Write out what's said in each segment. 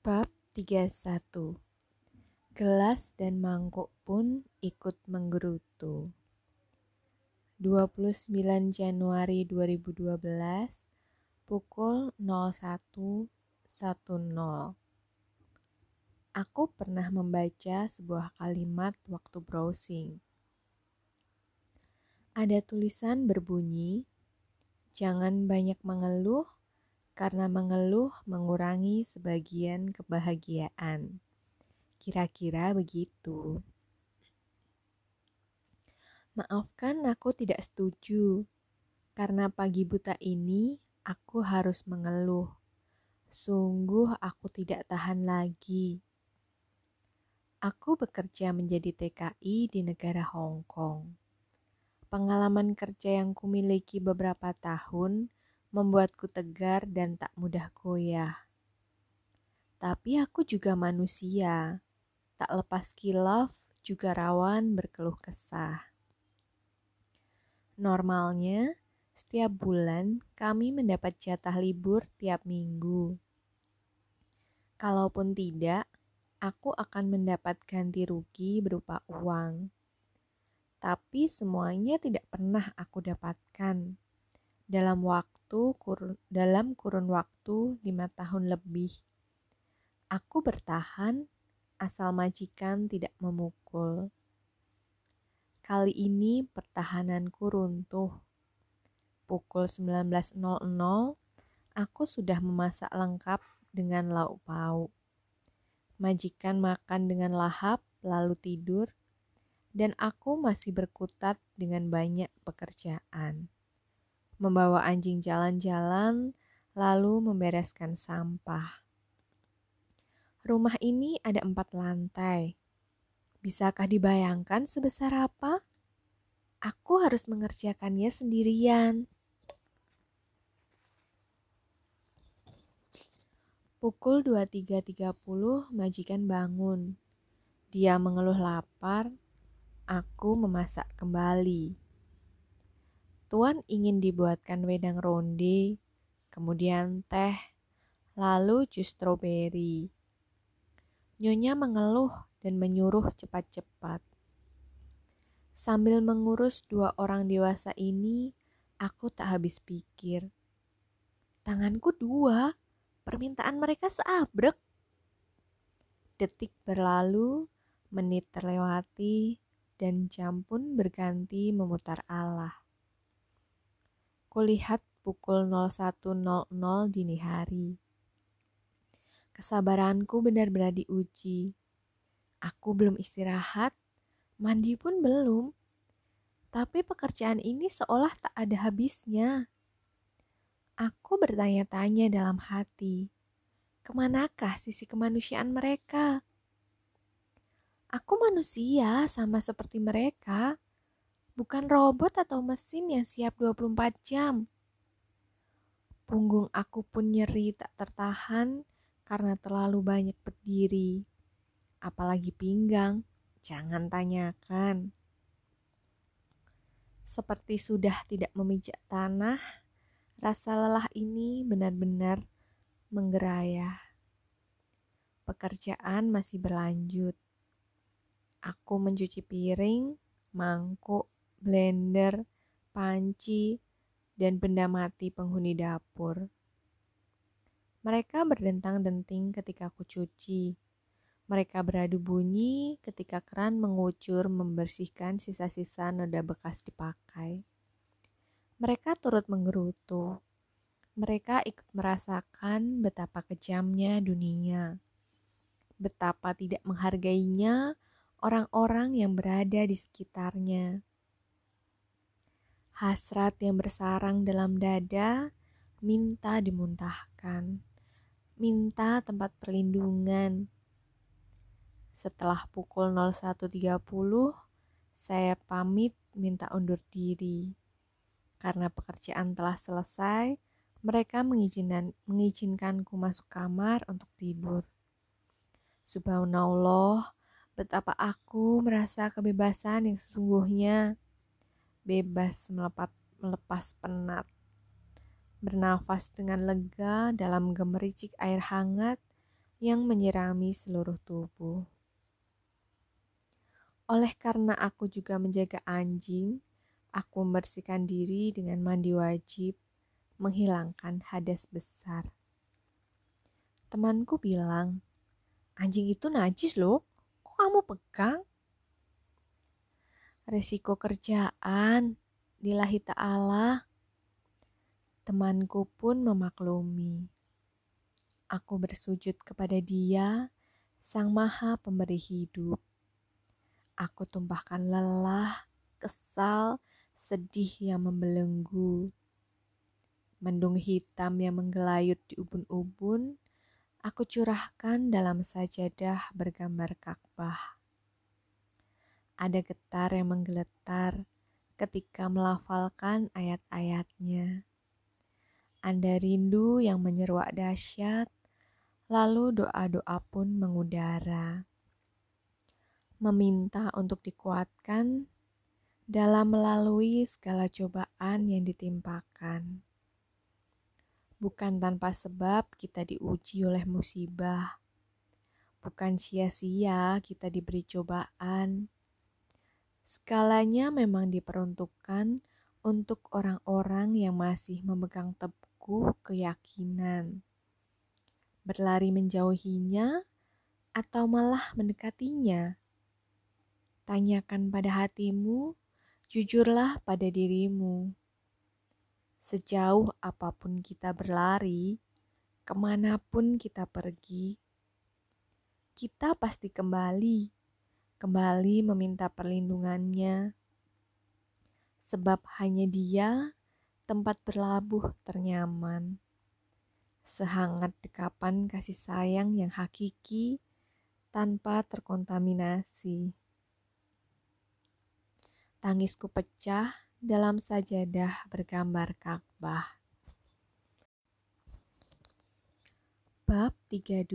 Bab 31 Gelas dan mangkuk pun ikut menggerutu. 29 Januari 2012 pukul 01.10 Aku pernah membaca sebuah kalimat waktu browsing. Ada tulisan berbunyi, Jangan banyak mengeluh karena mengeluh mengurangi sebagian kebahagiaan. Kira-kira begitu. Maafkan aku tidak setuju, karena pagi buta ini aku harus mengeluh. Sungguh aku tidak tahan lagi. Aku bekerja menjadi TKI di negara Hong Kong. Pengalaman kerja yang kumiliki beberapa tahun membuatku tegar dan tak mudah goyah. Tapi aku juga manusia, tak lepas kilaf juga rawan berkeluh kesah. Normalnya, setiap bulan kami mendapat jatah libur tiap minggu. Kalaupun tidak, aku akan mendapat ganti rugi berupa uang. Tapi semuanya tidak pernah aku dapatkan. Dalam waktu waktu kurun, dalam kurun waktu lima tahun lebih. Aku bertahan asal majikan tidak memukul. Kali ini pertahananku runtuh. Pukul 19.00, aku sudah memasak lengkap dengan lauk pauk. Majikan makan dengan lahap, lalu tidur, dan aku masih berkutat dengan banyak pekerjaan membawa anjing jalan-jalan, lalu membereskan sampah. Rumah ini ada empat lantai. Bisakah dibayangkan sebesar apa? Aku harus mengerjakannya sendirian. Pukul 23.30 majikan bangun. Dia mengeluh lapar, aku memasak kembali. Tuan ingin dibuatkan wedang ronde, kemudian teh, lalu jus stroberi. Nyonya mengeluh dan menyuruh cepat-cepat. Sambil mengurus dua orang dewasa ini, aku tak habis pikir. Tanganku dua, permintaan mereka seabrek. Detik berlalu, menit terlewati, dan jam pun berganti memutar Allah. Kulihat pukul 01.00 dini hari. Kesabaranku benar-benar diuji. Aku belum istirahat, mandi pun belum. Tapi pekerjaan ini seolah tak ada habisnya. Aku bertanya-tanya dalam hati, ke manakah sisi kemanusiaan mereka? Aku manusia sama seperti mereka bukan robot atau mesin yang siap 24 jam. Punggung aku pun nyeri tak tertahan karena terlalu banyak berdiri. Apalagi pinggang, jangan tanyakan. Seperti sudah tidak memijak tanah, rasa lelah ini benar-benar menggerayah. Pekerjaan masih berlanjut. Aku mencuci piring, mangkuk, blender, panci, dan benda mati penghuni dapur. Mereka berdentang-denting ketika aku cuci. Mereka beradu bunyi ketika keran mengucur membersihkan sisa-sisa noda bekas dipakai. Mereka turut menggerutu. Mereka ikut merasakan betapa kejamnya dunia. Betapa tidak menghargainya orang-orang yang berada di sekitarnya Hasrat yang bersarang dalam dada minta dimuntahkan, minta tempat perlindungan. Setelah pukul 01.30, saya pamit minta undur diri. Karena pekerjaan telah selesai, mereka mengizinkan, mengizinkanku masuk kamar untuk tidur. Subhanallah, betapa aku merasa kebebasan yang sesungguhnya bebas melepas, melepas penat. Bernafas dengan lega dalam gemericik air hangat, yang menyirami seluruh tubuh. Oleh karena aku juga menjaga anjing, aku membersihkan diri dengan mandi wajib, menghilangkan hadas besar. Temanku bilang, anjing itu najis loh, kok kamu pegang? Resiko kerjaan, dilahi ta'ala. Temanku pun memaklumi. Aku bersujud kepada dia, Sang Maha Pemberi Hidup Aku tumpahkan lelah, kesal, sedih yang membelenggu. Mendung hitam yang menggelayut di ubun-ubun, aku curahkan dalam sajadah bergambar Ka'bah. Ada getar yang menggeletar ketika melafalkan ayat-ayatnya. Anda rindu yang menyeruak dahsyat, lalu doa-doa pun mengudara meminta untuk dikuatkan dalam melalui segala cobaan yang ditimpakan. Bukan tanpa sebab kita diuji oleh musibah. Bukan sia-sia kita diberi cobaan. Skalanya memang diperuntukkan untuk orang-orang yang masih memegang teguh keyakinan. Berlari menjauhinya atau malah mendekatinya Tanyakan pada hatimu, jujurlah pada dirimu. Sejauh apa pun kita berlari, ke mana pun kita pergi, kita pasti kembali, kembali meminta perlindungannya. Sebab hanya dia tempat berlabuh ternyaman. Sehangat dekapan kasih sayang yang hakiki tanpa terkontaminasi. Tangisku pecah dalam sajadah bergambar Ka'bah. Bab 32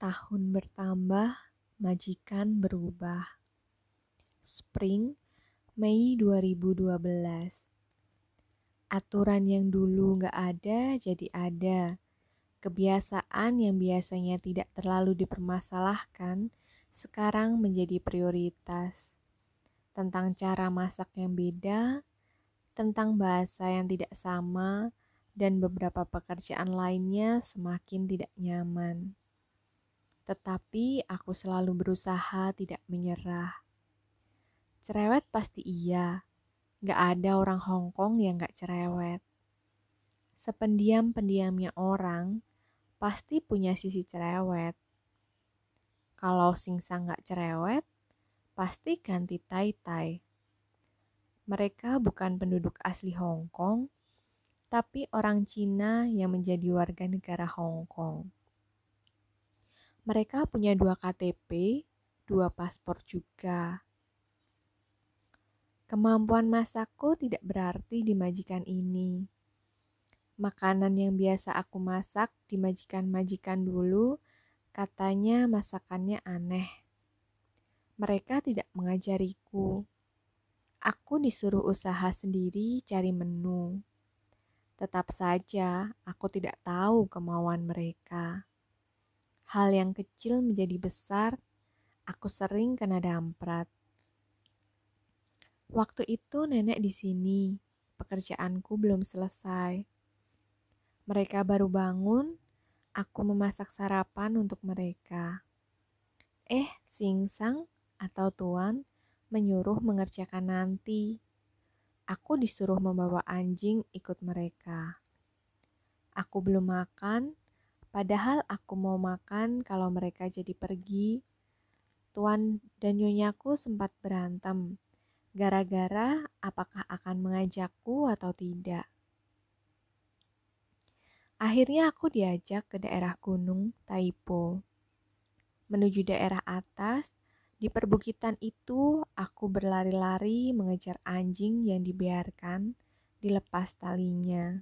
Tahun bertambah, majikan berubah. Spring, Mei 2012 Aturan yang dulu nggak ada jadi ada. Kebiasaan yang biasanya tidak terlalu dipermasalahkan sekarang menjadi prioritas tentang cara masak yang beda, tentang bahasa yang tidak sama, dan beberapa pekerjaan lainnya semakin tidak nyaman. Tetapi aku selalu berusaha tidak menyerah. Cerewet pasti iya, gak ada orang Hongkong yang gak cerewet. Sependiam-pendiamnya orang, pasti punya sisi cerewet. Kalau Singsa gak cerewet, pasti ganti tai-tai. Mereka bukan penduduk asli Hong Kong, tapi orang Cina yang menjadi warga negara Hong Kong. Mereka punya dua KTP, dua paspor juga. Kemampuan masakku tidak berarti di majikan ini. Makanan yang biasa aku masak di majikan-majikan dulu, katanya masakannya aneh. Mereka tidak mengajariku. Aku disuruh usaha sendiri cari menu. Tetap saja, aku tidak tahu kemauan mereka. Hal yang kecil menjadi besar, aku sering kena damprat. Waktu itu nenek di sini, pekerjaanku belum selesai. Mereka baru bangun, aku memasak sarapan untuk mereka. Eh, singsang, atau tuan menyuruh mengerjakan nanti. Aku disuruh membawa anjing ikut mereka. Aku belum makan, padahal aku mau makan kalau mereka jadi pergi. Tuan dan nyonyaku sempat berantem, gara-gara apakah akan mengajakku atau tidak. Akhirnya aku diajak ke daerah gunung Taipo. Menuju daerah atas, di perbukitan itu, aku berlari-lari mengejar anjing yang dibiarkan dilepas talinya.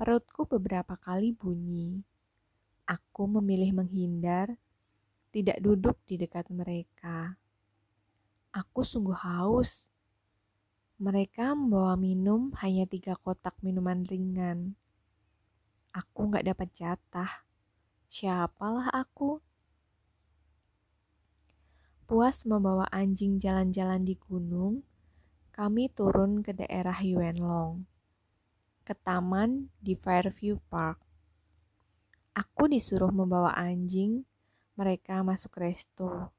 Perutku beberapa kali bunyi. Aku memilih menghindar, tidak duduk di dekat mereka. Aku sungguh haus. Mereka membawa minum hanya tiga kotak minuman ringan. Aku nggak dapat jatah. Siapalah aku? Puas membawa anjing jalan-jalan di gunung, kami turun ke daerah Yuenlong, ke taman di Fairview Park. Aku disuruh membawa anjing, mereka masuk resto.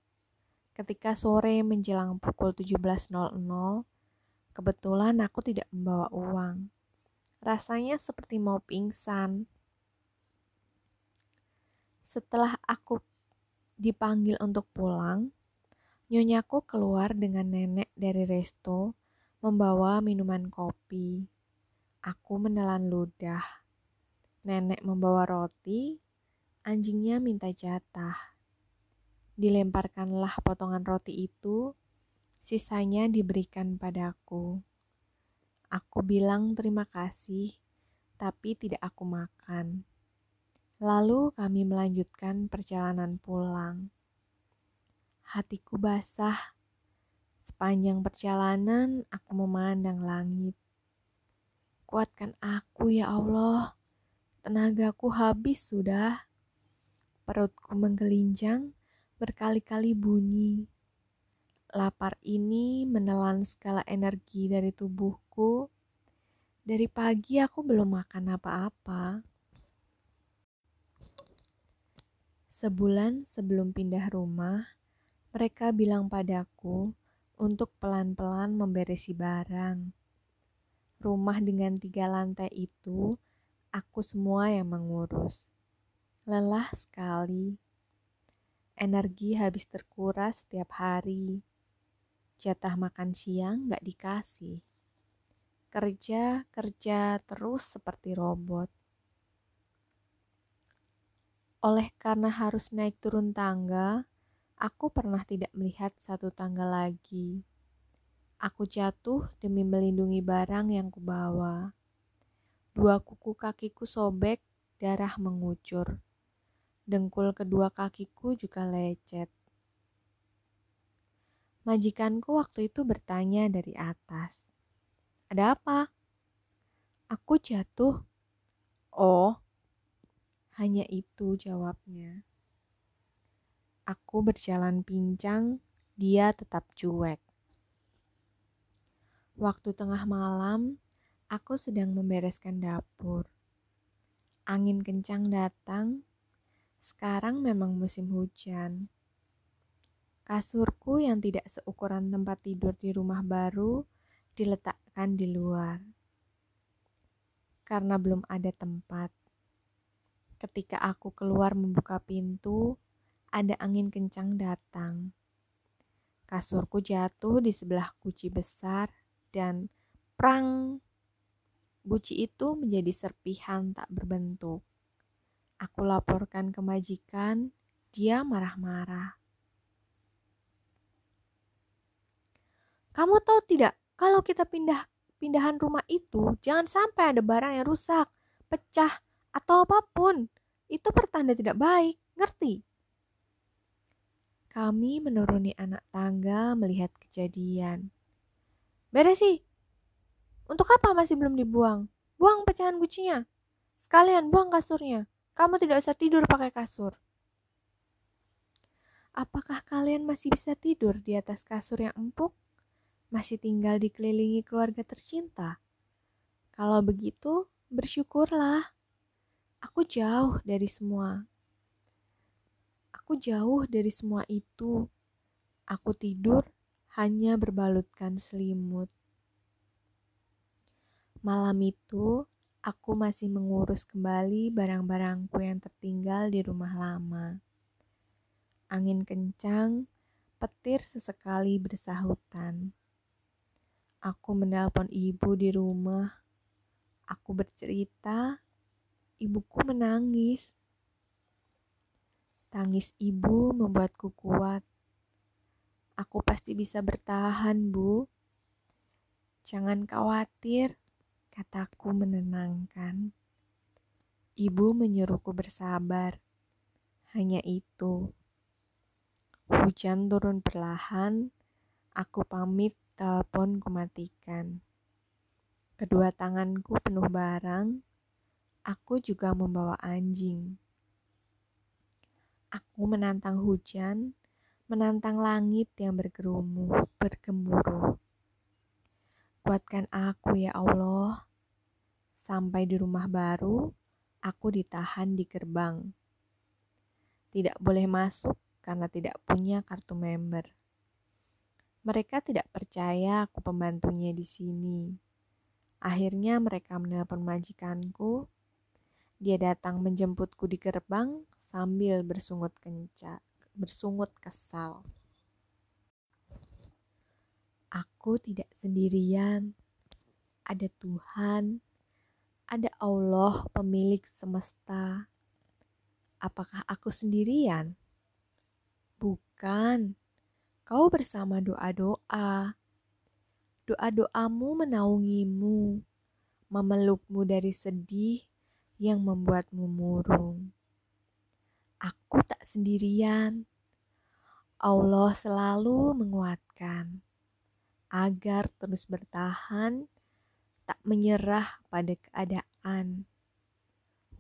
Ketika sore menjelang pukul 17.00, kebetulan aku tidak membawa uang. Rasanya seperti mau pingsan. Setelah aku dipanggil untuk pulang, nyonyaku keluar dengan nenek dari resto membawa minuman kopi. Aku menelan ludah. Nenek membawa roti, anjingnya minta jatah. Dilemparkanlah potongan roti itu, sisanya diberikan padaku. Aku bilang terima kasih, tapi tidak aku makan. Lalu kami melanjutkan perjalanan pulang. Hatiku basah. Sepanjang perjalanan aku memandang langit. Kuatkan aku ya Allah. Tenagaku habis sudah. Perutku menggelinjang berkali-kali bunyi. Lapar ini menelan segala energi dari tubuhku. Dari pagi aku belum makan apa-apa. Sebulan sebelum pindah rumah, mereka bilang padaku untuk pelan-pelan memberesi barang. Rumah dengan tiga lantai itu, aku semua yang mengurus. Lelah sekali. Energi habis terkuras setiap hari. Jatah makan siang gak dikasih. Kerja, kerja terus seperti robot. Oleh karena harus naik turun tangga, aku pernah tidak melihat satu tangga lagi. Aku jatuh demi melindungi barang yang kubawa. Dua kuku kakiku sobek, darah mengucur. Dengkul kedua kakiku juga lecet. Majikanku waktu itu bertanya dari atas. Ada apa? Aku jatuh. Oh, hanya itu jawabnya. Aku berjalan pincang, dia tetap cuek. Waktu tengah malam, aku sedang membereskan dapur. Angin kencang datang. Sekarang memang musim hujan. Kasurku yang tidak seukuran tempat tidur di rumah baru diletakkan di luar. Karena belum ada tempat. Ketika aku keluar membuka pintu, ada angin kencang datang. Kasurku jatuh di sebelah guci besar dan prang. Guci itu menjadi serpihan tak berbentuk. Aku laporkan ke majikan, dia marah-marah. Kamu tahu tidak, kalau kita pindah pindahan rumah itu, jangan sampai ada barang yang rusak, pecah, atau apa pun, itu pertanda tidak baik, ngerti? Kami menuruni anak tangga melihat kejadian. Beresi, untuk apa masih belum dibuang? Buang pecahan gucinya. Sekalian buang kasurnya. Kamu tidak usah tidur pakai kasur. Apakah kalian masih bisa tidur di atas kasur yang empuk? Masih tinggal dikelilingi keluarga tercinta? Kalau begitu, bersyukurlah. Aku jauh dari semua. Aku jauh dari semua itu. Aku tidur hanya berbalutkan selimut. Malam itu, aku masih mengurus kembali barang-barangku yang tertinggal di rumah lama. Angin kencang, petir sesekali bersahutan. Aku menelpon ibu di rumah. Aku bercerita ibuku menangis. Tangis ibu membuatku kuat. Aku pasti bisa bertahan, Bu. Jangan khawatir, kataku menenangkan. Ibu menyuruhku bersabar. Hanya itu. Hujan turun perlahan, aku pamit telepon kumatikan. Kedua tanganku penuh barang, Aku juga membawa anjing. Aku menantang hujan, menantang langit yang bergerumu, bergemuruh. Kuatkan aku ya Allah. Sampai di rumah baru, aku ditahan di gerbang. Tidak boleh masuk karena tidak punya kartu member. Mereka tidak percaya aku pembantunya di sini. Akhirnya mereka menelpon majikanku. Dia datang menjemputku di gerbang sambil bersungut kencang, bersungut kesal. Aku tidak sendirian. Ada Tuhan, ada Allah pemilik semesta. Apakah aku sendirian? Bukan. Kau bersama doa-doa. Doa-doamu menaungimu, memelukmu dari sedih yang membuatmu murung aku tak sendirian. Allah selalu menguatkan agar terus bertahan, tak menyerah pada keadaan.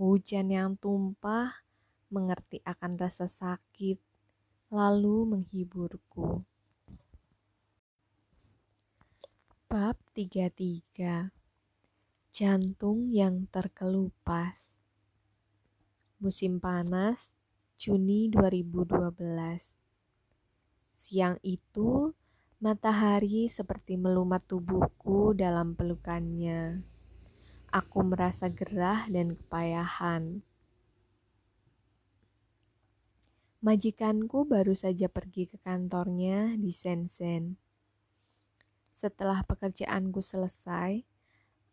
Hujan yang tumpah mengerti akan rasa sakit, lalu menghiburku. Bab 33 Jantung yang terkelupas Musim panas Juni 2012. Siang itu, matahari seperti melumat tubuhku dalam pelukannya. Aku merasa gerah dan kepayahan. Majikanku baru saja pergi ke kantornya di Sensen. Setelah pekerjaanku selesai,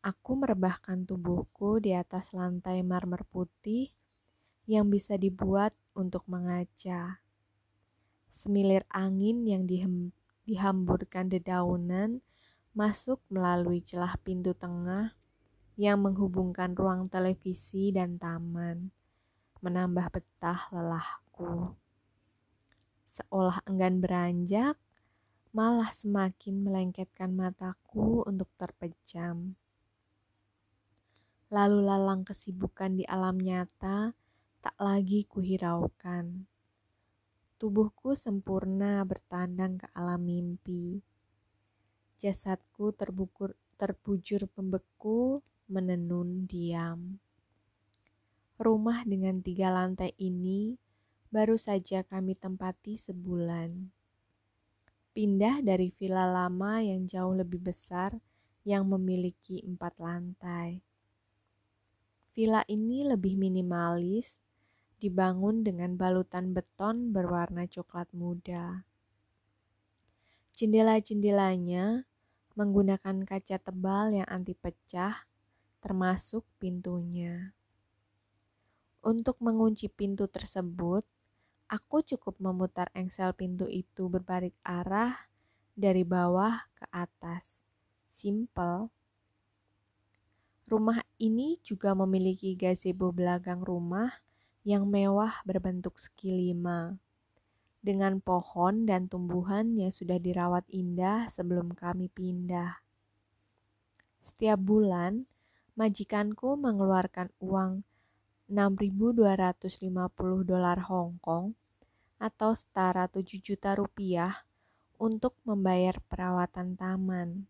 aku merebahkan tubuhku di atas lantai marmer putih yang bisa dibuat untuk mengaca. Semilir angin yang dihamburkan dedaunan masuk melalui celah pintu tengah yang menghubungkan ruang televisi dan taman, menambah betah lelahku. Seolah enggan beranjak, malah semakin melengketkan mataku untuk terpejam. Lalu lalang kesibukan di alam nyata tak lagi kuhiraukan. Tubuhku sempurna bertandang ke alam mimpi. Jasadku terbukur, terbujur membeku, menenun diam. Rumah dengan tiga lantai ini baru saja kami tempati sebulan. Pindah dari villa lama yang jauh lebih besar yang memiliki empat lantai. Villa ini lebih minimalis dibangun dengan balutan beton berwarna coklat muda. Jendela-jendelanya menggunakan kaca tebal yang anti pecah, termasuk pintunya. Untuk mengunci pintu tersebut, aku cukup memutar engsel pintu itu berbalik arah dari bawah ke atas. Simple. Rumah ini juga memiliki gazebo belakang rumah yang mewah berbentuk segi lima, dengan pohon dan tumbuhan yang sudah dirawat indah sebelum kami pindah. Setiap bulan, majikanku mengeluarkan uang 6.250 dolar Hong Kong atau setara 7 juta rupiah untuk membayar perawatan taman.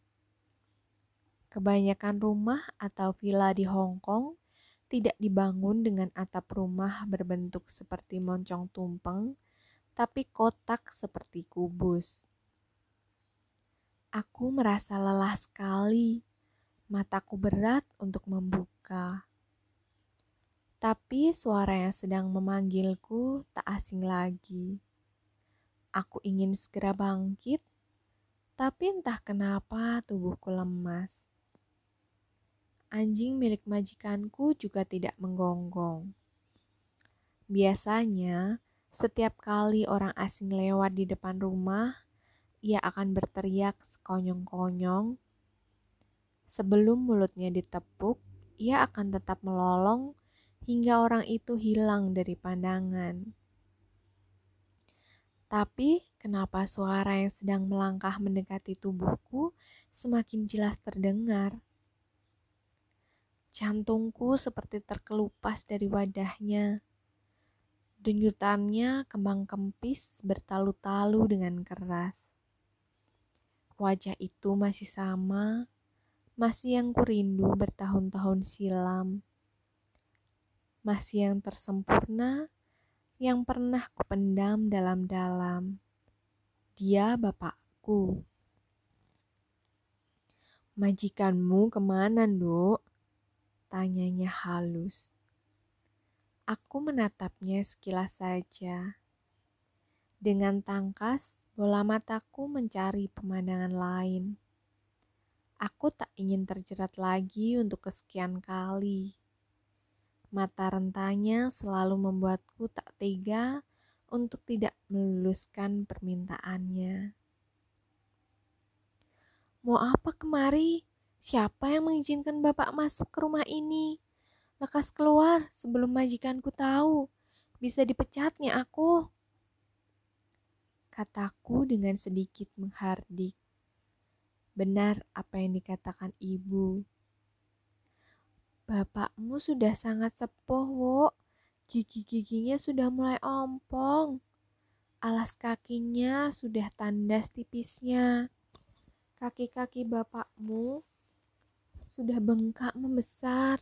Kebanyakan rumah atau villa di Hong Kong tidak dibangun dengan atap rumah berbentuk seperti moncong tumpeng, tapi kotak seperti kubus. Aku merasa lelah sekali, mataku berat untuk membuka. Tapi suara yang sedang memanggilku tak asing lagi. Aku ingin segera bangkit, tapi entah kenapa tubuhku lemas anjing milik majikanku juga tidak menggonggong. Biasanya, setiap kali orang asing lewat di depan rumah, ia akan berteriak sekonyong-konyong. Sebelum mulutnya ditepuk, ia akan tetap melolong hingga orang itu hilang dari pandangan. Tapi, kenapa suara yang sedang melangkah mendekati tubuhku semakin jelas terdengar? Jantungku seperti terkelupas dari wadahnya. Denyutannya kembang kempis bertalu-talu dengan keras. Wajah itu masih sama, masih yang kurindu bertahun-tahun silam. Masih yang tersempurna, yang pernah kupendam dalam-dalam. Dia bapakku. Majikanmu ke mana, Nduk? Tanyanya halus. Aku menatapnya sekilas saja. Dengan tangkas, bola mataku mencari pemandangan lain. Aku tak ingin terjerat lagi untuk kesekian kali. Mata rentanya selalu membuatku tak tega untuk tidak meluluskan permintaannya. Mau apa kemari? Siapa yang mengizinkan Bapak masuk ke rumah ini? Lekas keluar sebelum majikanku tahu. Bisa dipecatnya aku. Kataku dengan sedikit menghardik. Benar apa yang dikatakan ibu. Bapakmu sudah sangat sepuh, Wo. Gigi-giginya sudah mulai ompong. Alas kakinya sudah tandas tipisnya. Kaki-kaki bapakmu sudah bengkak membesar.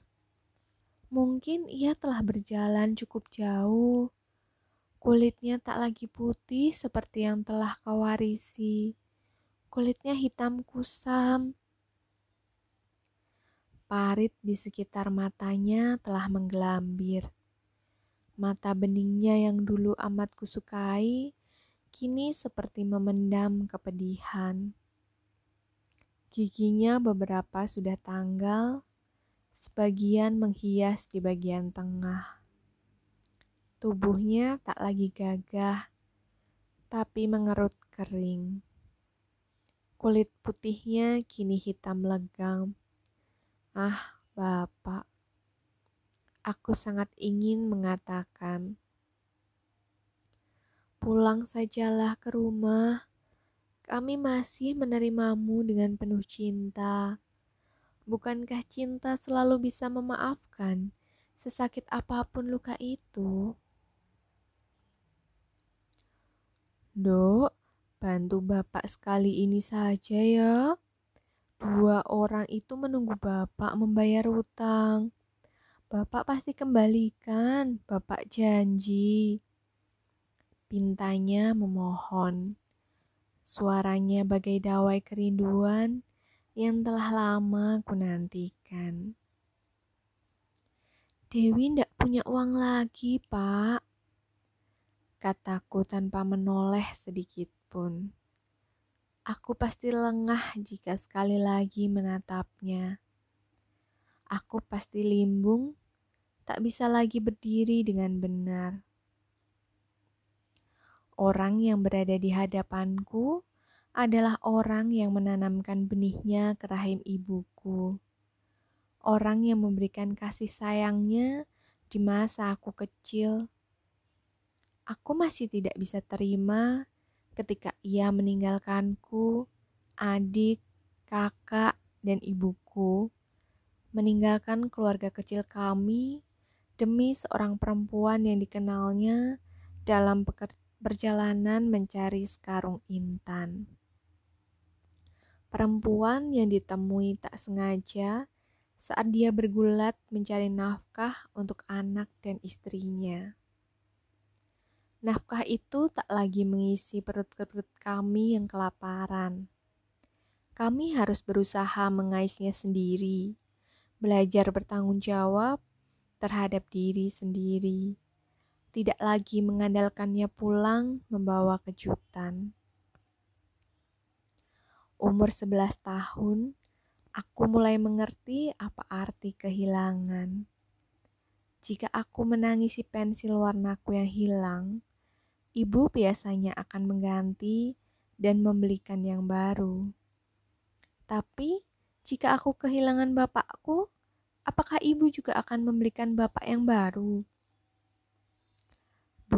Mungkin ia telah berjalan cukup jauh. Kulitnya tak lagi putih seperti yang telah kau warisi. Kulitnya hitam kusam. Parit di sekitar matanya telah menggelambir. Mata beningnya yang dulu amat kusukai, kini seperti memendam kepedihan. Giginya beberapa sudah tanggal, sebagian menghias di bagian tengah. Tubuhnya tak lagi gagah, tapi mengerut kering. Kulit putihnya kini hitam legam. Ah, Bapak, aku sangat ingin mengatakan, pulang sajalah ke rumah. Kami masih menerimamu dengan penuh cinta. Bukankah cinta selalu bisa memaafkan sesakit apa pun luka itu? Dok, bantu bapak sekali ini saja ya. Dua orang itu menunggu bapak membayar hutang. Bapak pasti kembalikan, bapak janji. Pintanya memohon. Suaranya bagai dawai kerinduan yang telah lama ku nantikan. Dewi ndak punya uang lagi, Pak. Kataku tanpa menoleh sedikit pun. Aku pasti lengah jika sekali lagi menatapnya. Aku pasti limbung, tak bisa lagi berdiri dengan benar. Orang yang berada di hadapanku adalah orang yang menanamkan benihnya ke rahim ibuku. Orang yang memberikan kasih sayangnya di masa aku kecil. Aku masih tidak bisa terima ketika ia meninggalkanku, adik, kakak, dan ibuku, meninggalkan keluarga kecil kami demi seorang perempuan yang dikenalnya dalam perjalanan mencari sekarung intan perempuan yang ditemui tak sengaja saat dia bergulat mencari nafkah untuk anak dan istrinya. Nafkah itu tak lagi mengisi perut-perut kami yang kelaparan. Kami harus berusaha mengaisnya sendiri, belajar bertanggung jawab terhadap diri sendiri, tidak lagi mengandalkannya pulang membawa kejutan. Umur 11 tahun, aku mulai mengerti apa arti kehilangan. Jika aku menangisi pensil warnaku yang hilang, ibu biasanya akan mengganti dan membelikan yang baru. Tapi, jika aku kehilangan bapakku, apakah ibu juga akan membelikan bapak yang baru?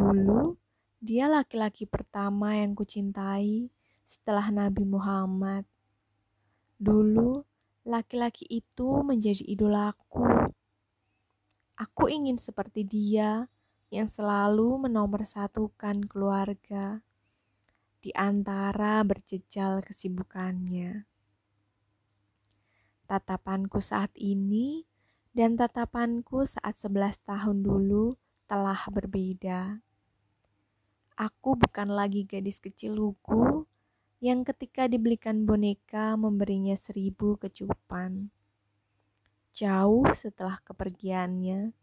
Dulu, dia laki-laki pertama yang kucintai setelah Nabi Muhammad. Dulu, laki-laki itu menjadi idolaku. Aku ingin seperti dia, yang selalu menomorsatukan keluarga di antara berjejal kesibukannya. Tatapanku saat ini dan tatapanku saat sebelas tahun dulu telah berbeda. Aku bukan lagi gadis kecil lugu yang ketika dibelikan boneka memberinya seribu kecupan. Jauh setelah kepergiannya,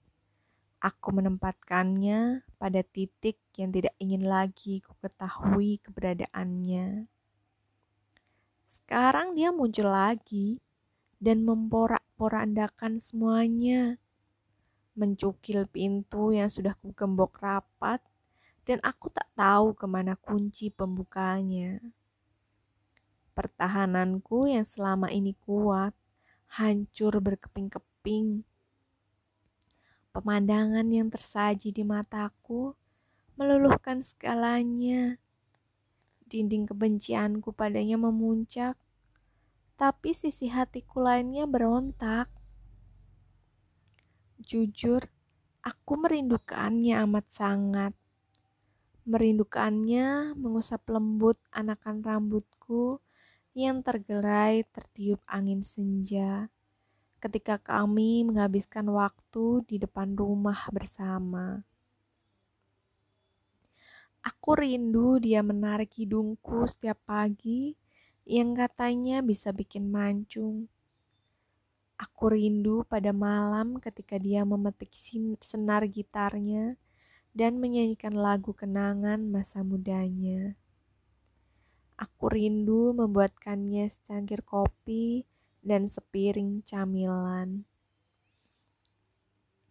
aku menempatkannya pada titik yang tidak ingin lagi ku ketahui keberadaannya. Sekarang dia muncul lagi dan memporak-porandakan semuanya. Mencukil pintu yang sudah kugembok rapat dan aku tak tahu ke mana kunci pembukanya. Pertahananku yang selama ini kuat, hancur berkeping-keping. Pemandangan yang tersaji di mataku meluluhkan segalanya. Dinding kebencianku padanya memuncak, tapi sisi hatiku lainnya berontak. Jujur, aku merindukannya amat sangat Merindukannya mengusap lembut anakan rambutku yang tergerai tertiup angin senja ketika kami menghabiskan waktu di depan rumah bersama. Aku rindu dia menarik hidungku setiap pagi yang katanya bisa bikin mancung. Aku rindu pada malam ketika dia memetik senar gitarnya dan menyanyikan lagu kenangan masa mudanya. Aku rindu membuatkannya secangkir kopi dan sepiring camilan.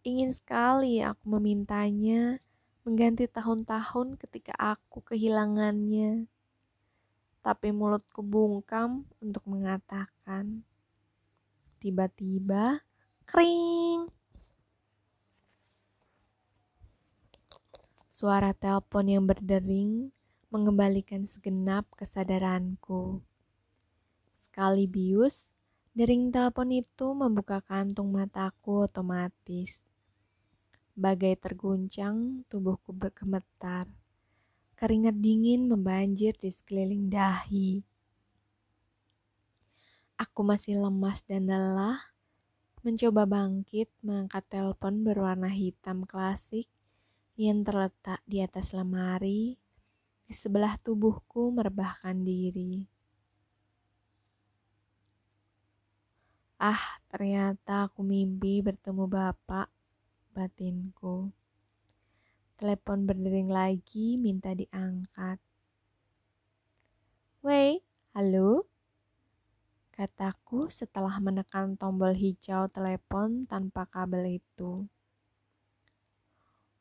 Ingin sekali aku memintanya mengganti tahun-tahun ketika aku kehilangannya. Tapi mulutku bungkam untuk mengatakan. Tiba-tiba, kering. Suara telepon yang berdering mengembalikan segenap kesadaranku. Sekali bius, dering telepon itu membuka kantung mataku otomatis. Bagai terguncang, tubuhku bergemetar. Keringat dingin membanjir di sekeliling dahi. Aku masih lemas dan lelah, mencoba bangkit mengangkat telepon berwarna hitam klasik yang terletak di atas lemari di sebelah tubuhku merebahkan diri. Ah, ternyata aku mimpi bertemu bapak, batinku. Telepon berdering lagi, minta diangkat. Wei, halo? Kataku setelah menekan tombol hijau telepon tanpa kabel itu.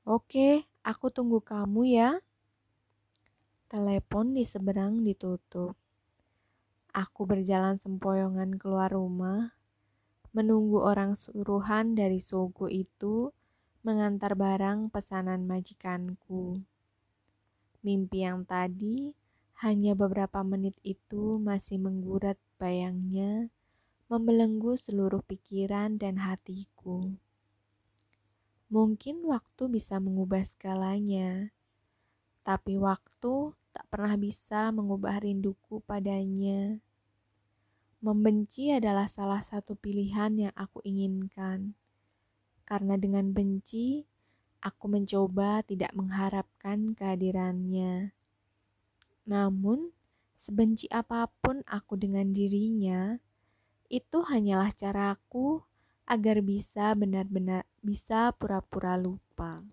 Oke, aku tunggu kamu ya. Telepon di seberang ditutup. Aku berjalan sempoyongan keluar rumah, menunggu orang suruhan dari Sogo itu mengantar barang pesanan majikanku. Mimpi yang tadi hanya beberapa menit itu masih menggurat bayangnya, membelenggu seluruh pikiran dan hatiku. Mungkin waktu bisa mengubah segalanya, tapi waktu tak pernah bisa mengubah rinduku padanya. Membenci adalah salah satu pilihan yang aku inginkan, karena dengan benci aku mencoba tidak mengharapkan kehadirannya. Namun, sebenci apa pun aku dengan dirinya, itu hanyalah caraku agar bisa benar-benar bisa pura-pura lupa.